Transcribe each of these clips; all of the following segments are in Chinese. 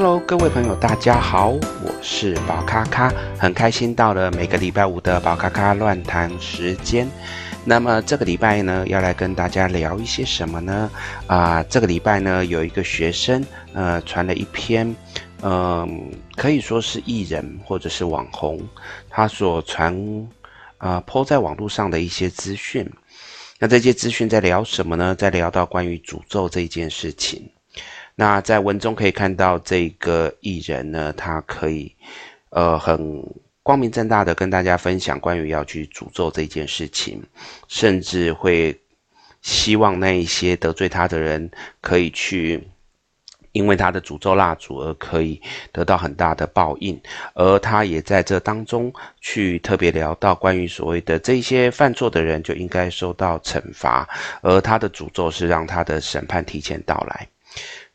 Hello，各位朋友，大家好，我是宝咖咖，很开心到了每个礼拜五的宝咖咖乱谈时间。那么这个礼拜呢，要来跟大家聊一些什么呢？啊、这个礼拜呢，有一个学生呃传了一篇，嗯、可以说是艺人或者是网红，他所传啊 po 在网络上的一些资讯。那这些资讯在聊什么呢？在聊到关于诅咒这件事情。那在文中可以看到，这个艺人呢，他可以，呃，很光明正大的跟大家分享关于要去诅咒这件事情，甚至会希望那一些得罪他的人可以去，因为他的诅咒蜡烛而可以得到很大的报应，而他也在这当中去特别聊到关于所谓的这些犯错的人就应该受到惩罚，而他的诅咒是让他的审判提前到来。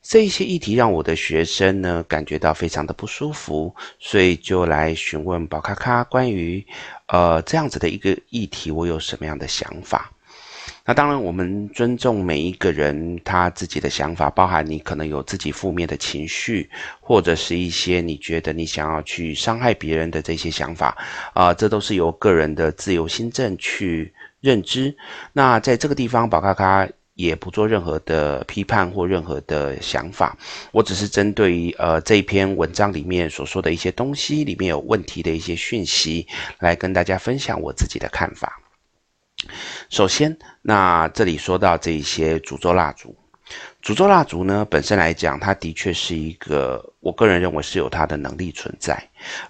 这一些议题让我的学生呢感觉到非常的不舒服，所以就来询问宝咖咖关于呃这样子的一个议题，我有什么样的想法？那当然，我们尊重每一个人他自己的想法，包含你可能有自己负面的情绪，或者是一些你觉得你想要去伤害别人的这些想法啊、呃，这都是由个人的自由心证去认知。那在这个地方，宝咖咖。也不做任何的批判或任何的想法，我只是针对于呃这一篇文章里面所说的一些东西，里面有问题的一些讯息，来跟大家分享我自己的看法。首先，那这里说到这一些诅咒蜡烛，诅咒蜡烛呢本身来讲，它的确是一个我个人认为是有它的能力存在，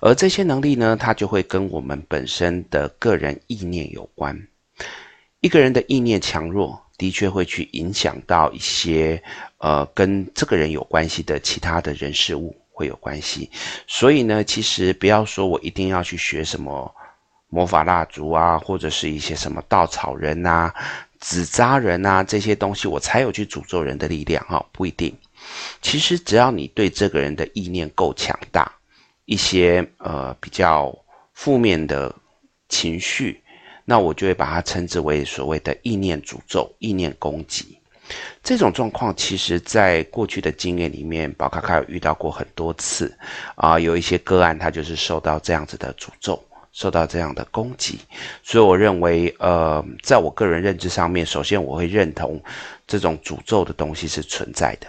而这些能力呢，它就会跟我们本身的个人意念有关，一个人的意念强弱。的确会去影响到一些，呃，跟这个人有关系的其他的人事物会有关系。所以呢，其实不要说我一定要去学什么魔法蜡烛啊，或者是一些什么稻草人啊、纸扎人啊这些东西，我才有去诅咒人的力量哈，不一定。其实只要你对这个人的意念够强大，一些呃比较负面的情绪。那我就会把它称之为所谓的意念诅咒、意念攻击。这种状况，其实在过去的经验里面，宝卡卡有遇到过很多次啊。有一些个案，他就是受到这样子的诅咒，受到这样的攻击。所以我认为，呃，在我个人认知上面，首先我会认同这种诅咒的东西是存在的。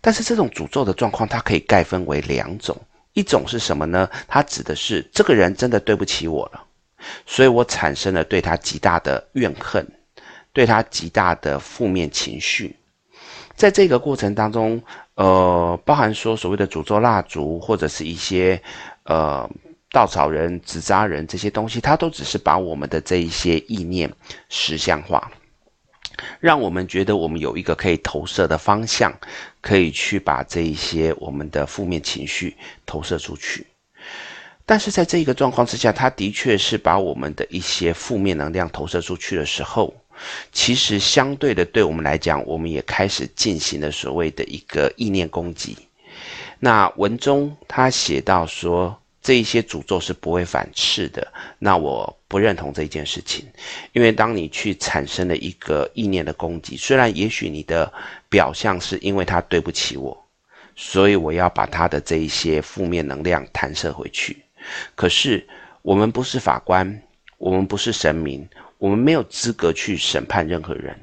但是这种诅咒的状况，它可以概分为两种，一种是什么呢？它指的是这个人真的对不起我了。所以我产生了对他极大的怨恨，对他极大的负面情绪。在这个过程当中，呃，包含说所谓的诅咒蜡烛，或者是一些呃稻草人、纸扎人这些东西，它都只是把我们的这一些意念实相化，让我们觉得我们有一个可以投射的方向，可以去把这一些我们的负面情绪投射出去。但是在这个状况之下，他的确是把我们的一些负面能量投射出去的时候，其实相对的，对我们来讲，我们也开始进行了所谓的一个意念攻击。那文中他写到说，这一些诅咒是不会反噬的。那我不认同这一件事情，因为当你去产生了一个意念的攻击，虽然也许你的表象是因为他对不起我，所以我要把他的这一些负面能量弹射回去。可是，我们不是法官，我们不是神明，我们没有资格去审判任何人。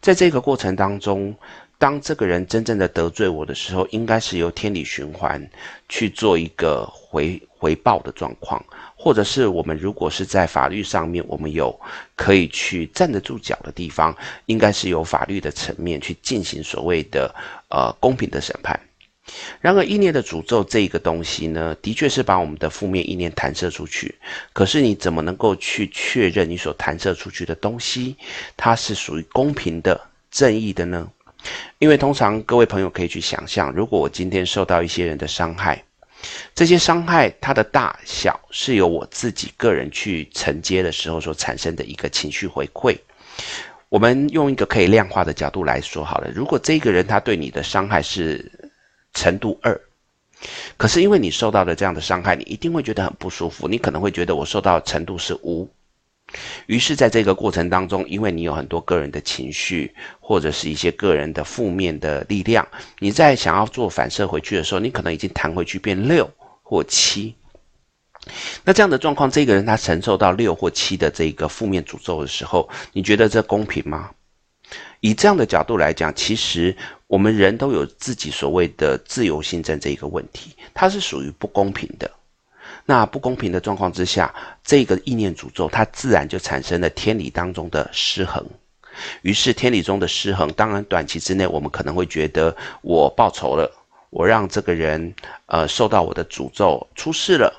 在这个过程当中，当这个人真正的得罪我的时候，应该是由天理循环去做一个回回报的状况，或者是我们如果是在法律上面，我们有可以去站得住脚的地方，应该是由法律的层面去进行所谓的呃公平的审判。然而，意念的诅咒这一个东西呢，的确是把我们的负面意念弹射出去。可是，你怎么能够去确认你所弹射出去的东西，它是属于公平的、正义的呢？因为通常各位朋友可以去想象，如果我今天受到一些人的伤害，这些伤害它的大小是由我自己个人去承接的时候所产生的一个情绪回馈。我们用一个可以量化的角度来说好了，如果这个人他对你的伤害是程度二，可是因为你受到的这样的伤害，你一定会觉得很不舒服。你可能会觉得我受到的程度是五，于是，在这个过程当中，因为你有很多个人的情绪，或者是一些个人的负面的力量，你在想要做反射回去的时候，你可能已经弹回去变六或七。那这样的状况，这个人他承受到六或七的这个负面诅咒的时候，你觉得这公平吗？以这样的角度来讲，其实我们人都有自己所谓的自由心证这一个问题，它是属于不公平的。那不公平的状况之下，这个意念诅咒，它自然就产生了天理当中的失衡。于是天理中的失衡，当然短期之内我们可能会觉得我报仇了，我让这个人呃受到我的诅咒出事了。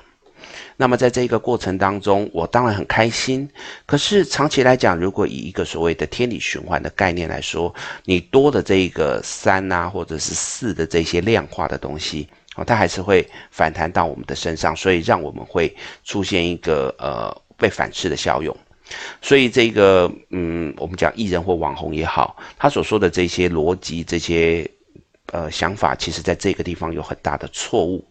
那么在这个过程当中，我当然很开心。可是长期来讲，如果以一个所谓的天理循环的概念来说，你多的这一个三啊，或者是四的这些量化的东西。哦，它还是会反弹到我们的身上，所以让我们会出现一个呃被反噬的效用。所以这个嗯，我们讲艺人或网红也好，他所说的这些逻辑、这些呃想法，其实在这个地方有很大的错误。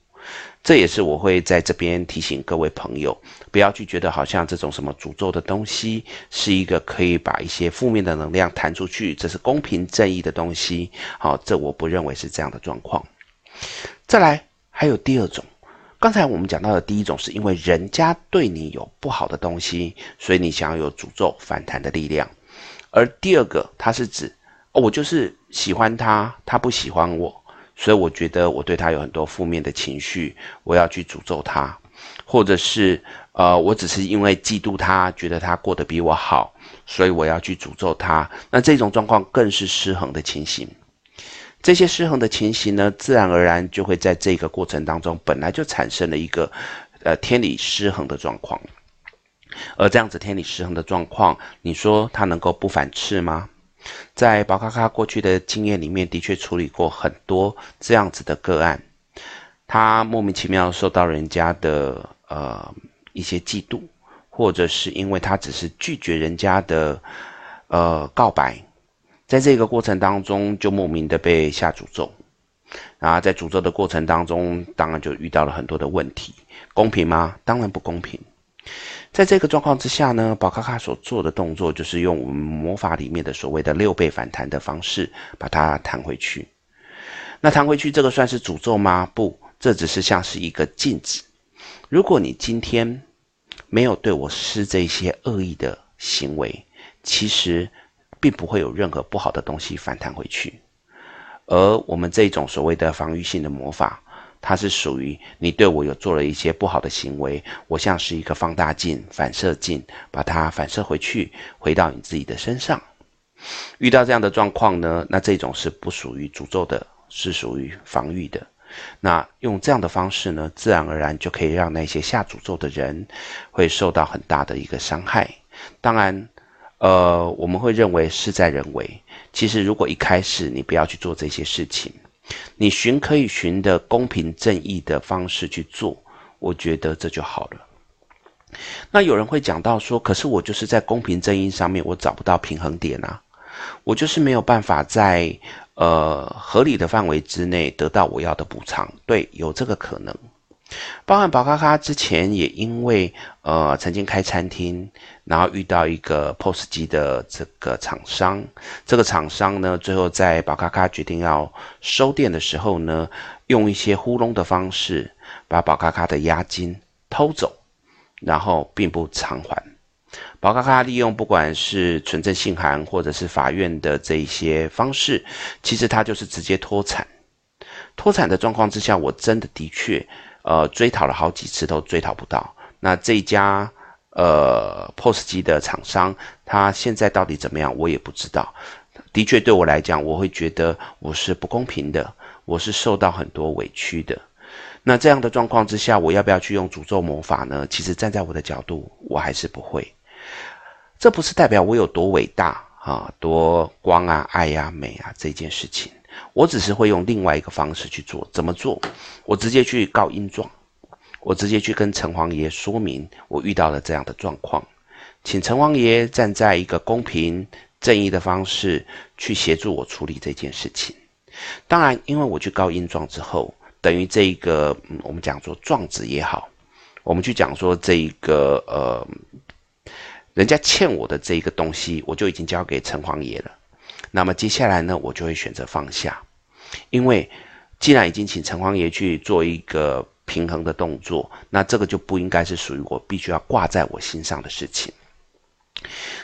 这也是我会在这边提醒各位朋友，不要去觉得好像这种什么诅咒的东西是一个可以把一些负面的能量弹出去，这是公平正义的东西。好，这我不认为是这样的状况。再来，还有第二种。刚才我们讲到的第一种，是因为人家对你有不好的东西，所以你想要有诅咒反弹的力量。而第二个，它是指，哦，我就是喜欢他，他不喜欢我，所以我觉得我对他有很多负面的情绪，我要去诅咒他，或者是，呃，我只是因为嫉妒他，觉得他过得比我好，所以我要去诅咒他。那这种状况更是失衡的情形。这些失衡的情形呢，自然而然就会在这个过程当中，本来就产生了一个，呃，天理失衡的状况。而这样子天理失衡的状况，你说它能够不反噬吗？在宝咖咖过去的经验里面，的确处理过很多这样子的个案，他莫名其妙受到人家的呃一些嫉妒，或者是因为他只是拒绝人家的呃告白。在这个过程当中，就莫名的被下诅咒，然后在诅咒的过程当中，当然就遇到了很多的问题，公平吗？当然不公平。在这个状况之下呢，宝卡卡所做的动作，就是用我们魔法里面的所谓的六倍反弹的方式，把它弹回去。那弹回去，这个算是诅咒吗？不，这只是像是一个镜子。如果你今天没有对我施这些恶意的行为，其实。并不会有任何不好的东西反弹回去，而我们这种所谓的防御性的魔法，它是属于你对我有做了一些不好的行为，我像是一个放大镜、反射镜，把它反射回去，回到你自己的身上。遇到这样的状况呢，那这种是不属于诅咒的，是属于防御的。那用这样的方式呢，自然而然就可以让那些下诅咒的人会受到很大的一个伤害。当然。呃，我们会认为事在人为。其实，如果一开始你不要去做这些事情，你寻可以寻的公平正义的方式去做，我觉得这就好了。那有人会讲到说，可是我就是在公平正义上面，我找不到平衡点啊，我就是没有办法在呃合理的范围之内得到我要的补偿。对，有这个可能。包含宝咖咖之前也因为呃曾经开餐厅，然后遇到一个 POS 机的这个厂商，这个厂商呢最后在宝咖咖决定要收店的时候呢，用一些糊弄的方式把宝咖咖的押金偷走，然后并不偿还。宝咖咖利用不管是存证信函或者是法院的这一些方式，其实他就是直接脱产。脱产的状况之下，我真的的确。呃，追讨了好几次都追讨不到。那这家呃 POS 机的厂商，他现在到底怎么样，我也不知道。的确，对我来讲，我会觉得我是不公平的，我是受到很多委屈的。那这样的状况之下，我要不要去用诅咒魔法呢？其实站在我的角度，我还是不会。这不是代表我有多伟大啊，多光啊、爱呀、啊、美啊这件事情。我只是会用另外一个方式去做，怎么做？我直接去告印状，我直接去跟城隍爷说明我遇到了这样的状况，请城隍爷站在一个公平正义的方式去协助我处理这件事情。当然，因为我去告印状之后，等于这一个，嗯，我们讲说状子也好，我们去讲说这一个，呃，人家欠我的这一个东西，我就已经交给城隍爷了。那么接下来呢，我就会选择放下，因为既然已经请城隍爷去做一个平衡的动作，那这个就不应该是属于我必须要挂在我心上的事情。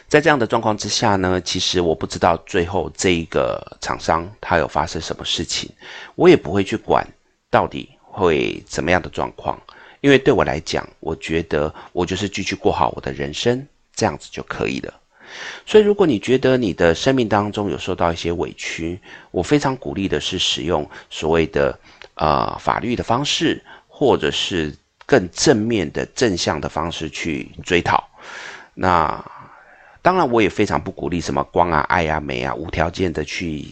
在这样的状况之下呢，其实我不知道最后这一个厂商他有发生什么事情，我也不会去管到底会怎么样的状况，因为对我来讲，我觉得我就是继续过好我的人生，这样子就可以了。所以，如果你觉得你的生命当中有受到一些委屈，我非常鼓励的是使用所谓的呃法律的方式，或者是更正面的正向的方式去追讨。那当然，我也非常不鼓励什么光啊、爱啊、美啊，无条件的去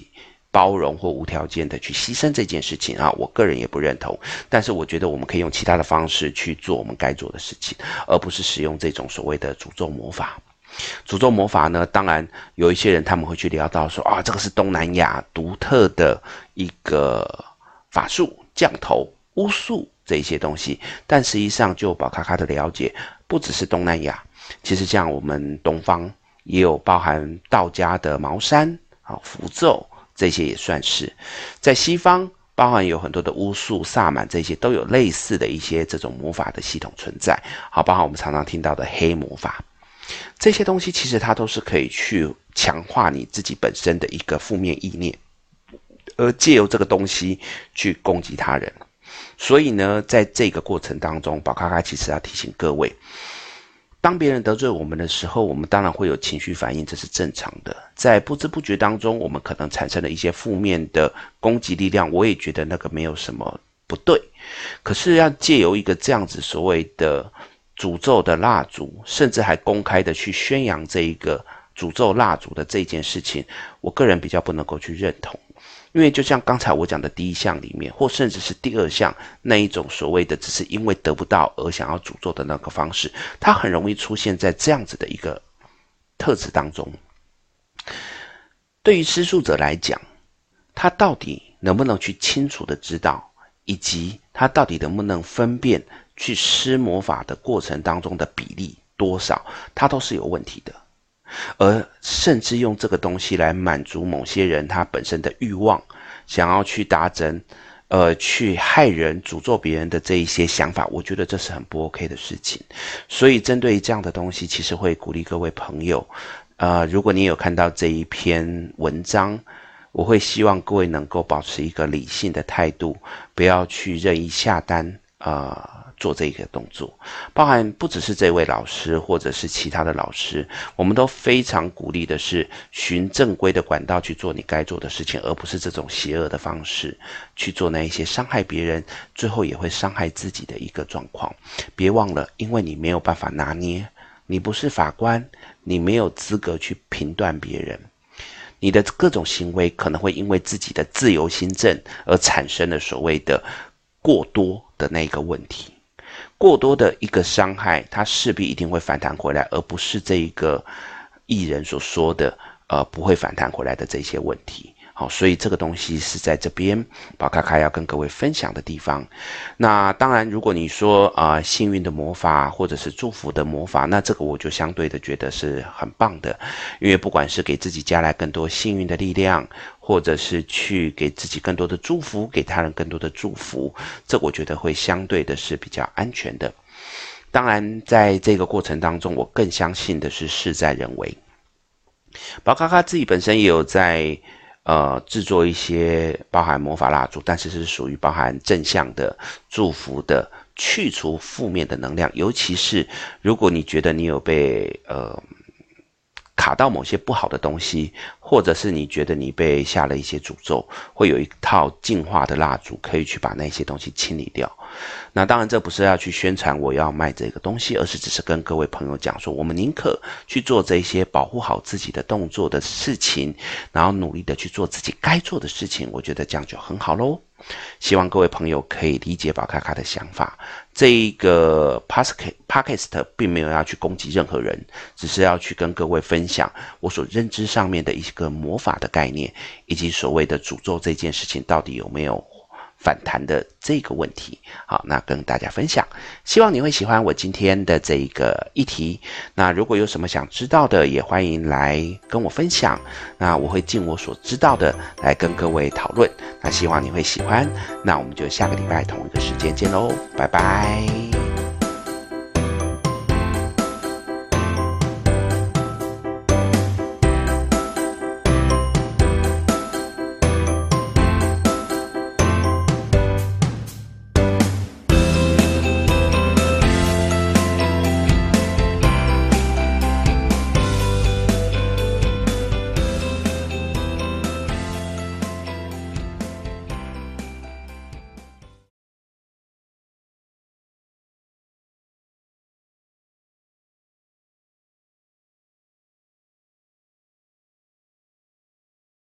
包容或无条件的去牺牲这件事情啊。我个人也不认同。但是，我觉得我们可以用其他的方式去做我们该做的事情，而不是使用这种所谓的诅咒魔法。诅咒魔法呢，当然有一些人他们会去聊到说啊，这个是东南亚独特的一个法术、降头、巫术这一些东西。但实际上，就宝卡卡的了解，不只是东南亚，其实像我们东方也有包含道家的茅山啊、符咒这些也算是。在西方，包含有很多的巫术、萨满这些都有类似的一些这种魔法的系统存在。好，包含我们常常听到的黑魔法。这些东西其实它都是可以去强化你自己本身的一个负面意念，而借由这个东西去攻击他人。所以呢，在这个过程当中，宝咖咖其实要提醒各位，当别人得罪我们的时候，我们当然会有情绪反应，这是正常的。在不知不觉当中，我们可能产生了一些负面的攻击力量，我也觉得那个没有什么不对。可是要借由一个这样子所谓的。诅咒的蜡烛，甚至还公开的去宣扬这一个诅咒蜡烛的这件事情，我个人比较不能够去认同，因为就像刚才我讲的第一项里面，或甚至是第二项那一种所谓的只是因为得不到而想要诅咒的那个方式，它很容易出现在这样子的一个特质当中。对于施术者来讲，他到底能不能去清楚的知道，以及他到底能不能分辨？去施魔法的过程当中的比例多少，他都是有问题的，而甚至用这个东西来满足某些人他本身的欲望，想要去达成，呃，去害人、诅咒别人的这一些想法，我觉得这是很不 OK 的事情。所以针对这样的东西，其实会鼓励各位朋友，呃，如果你有看到这一篇文章，我会希望各位能够保持一个理性的态度，不要去任意下单，啊、呃。做这个动作，包含不只是这位老师，或者是其他的老师，我们都非常鼓励的是循正规的管道去做你该做的事情，而不是这种邪恶的方式去做那一些伤害别人，最后也会伤害自己的一个状况。别忘了，因为你没有办法拿捏，你不是法官，你没有资格去评断别人，你的各种行为可能会因为自己的自由心证而产生了所谓的过多的那个问题。过多的一个伤害，它势必一定会反弹回来，而不是这一个艺人所说的，呃，不会反弹回来的这些问题。好，所以这个东西是在这边宝咖咖要跟各位分享的地方。那当然，如果你说啊、幸运的魔法或者是祝福的魔法，那这个我就相对的觉得是很棒的，因为不管是给自己加来更多幸运的力量，或者是去给自己更多的祝福，给他人更多的祝福，这我觉得会相对的是比较安全的。当然，在这个过程当中，我更相信的是事在人为。宝咖咖自己本身也有在。呃，制作一些包含魔法蜡烛，但是是属于包含正向的、祝福的、去除负面的能量。尤其是如果你觉得你有被呃卡到某些不好的东西，或者是你觉得你被下了一些诅咒，会有一套净化的蜡烛可以去把那些东西清理掉。那当然，这不是要去宣传我要卖这个东西，而是只是跟各位朋友讲说，我们宁可去做这些保护好自己的动作的事情，然后努力的去做自己该做的事情。我觉得这样就很好喽。希望各位朋友可以理解宝卡卡的想法。这一个 Podcast 并没有要去攻击任何人，只是要去跟各位分享我所认知上面的一个魔法的概念，以及所谓的诅咒这件事情到底有没有。反弹的这个问题。好，那跟大家分享，希望你会喜欢我今天的这一个议题。那如果有什么想知道的，也欢迎来跟我分享。那我会尽我所知道的来跟各位讨论。那希望你会喜欢。那我们就下个礼拜同一个时间见喽，拜拜。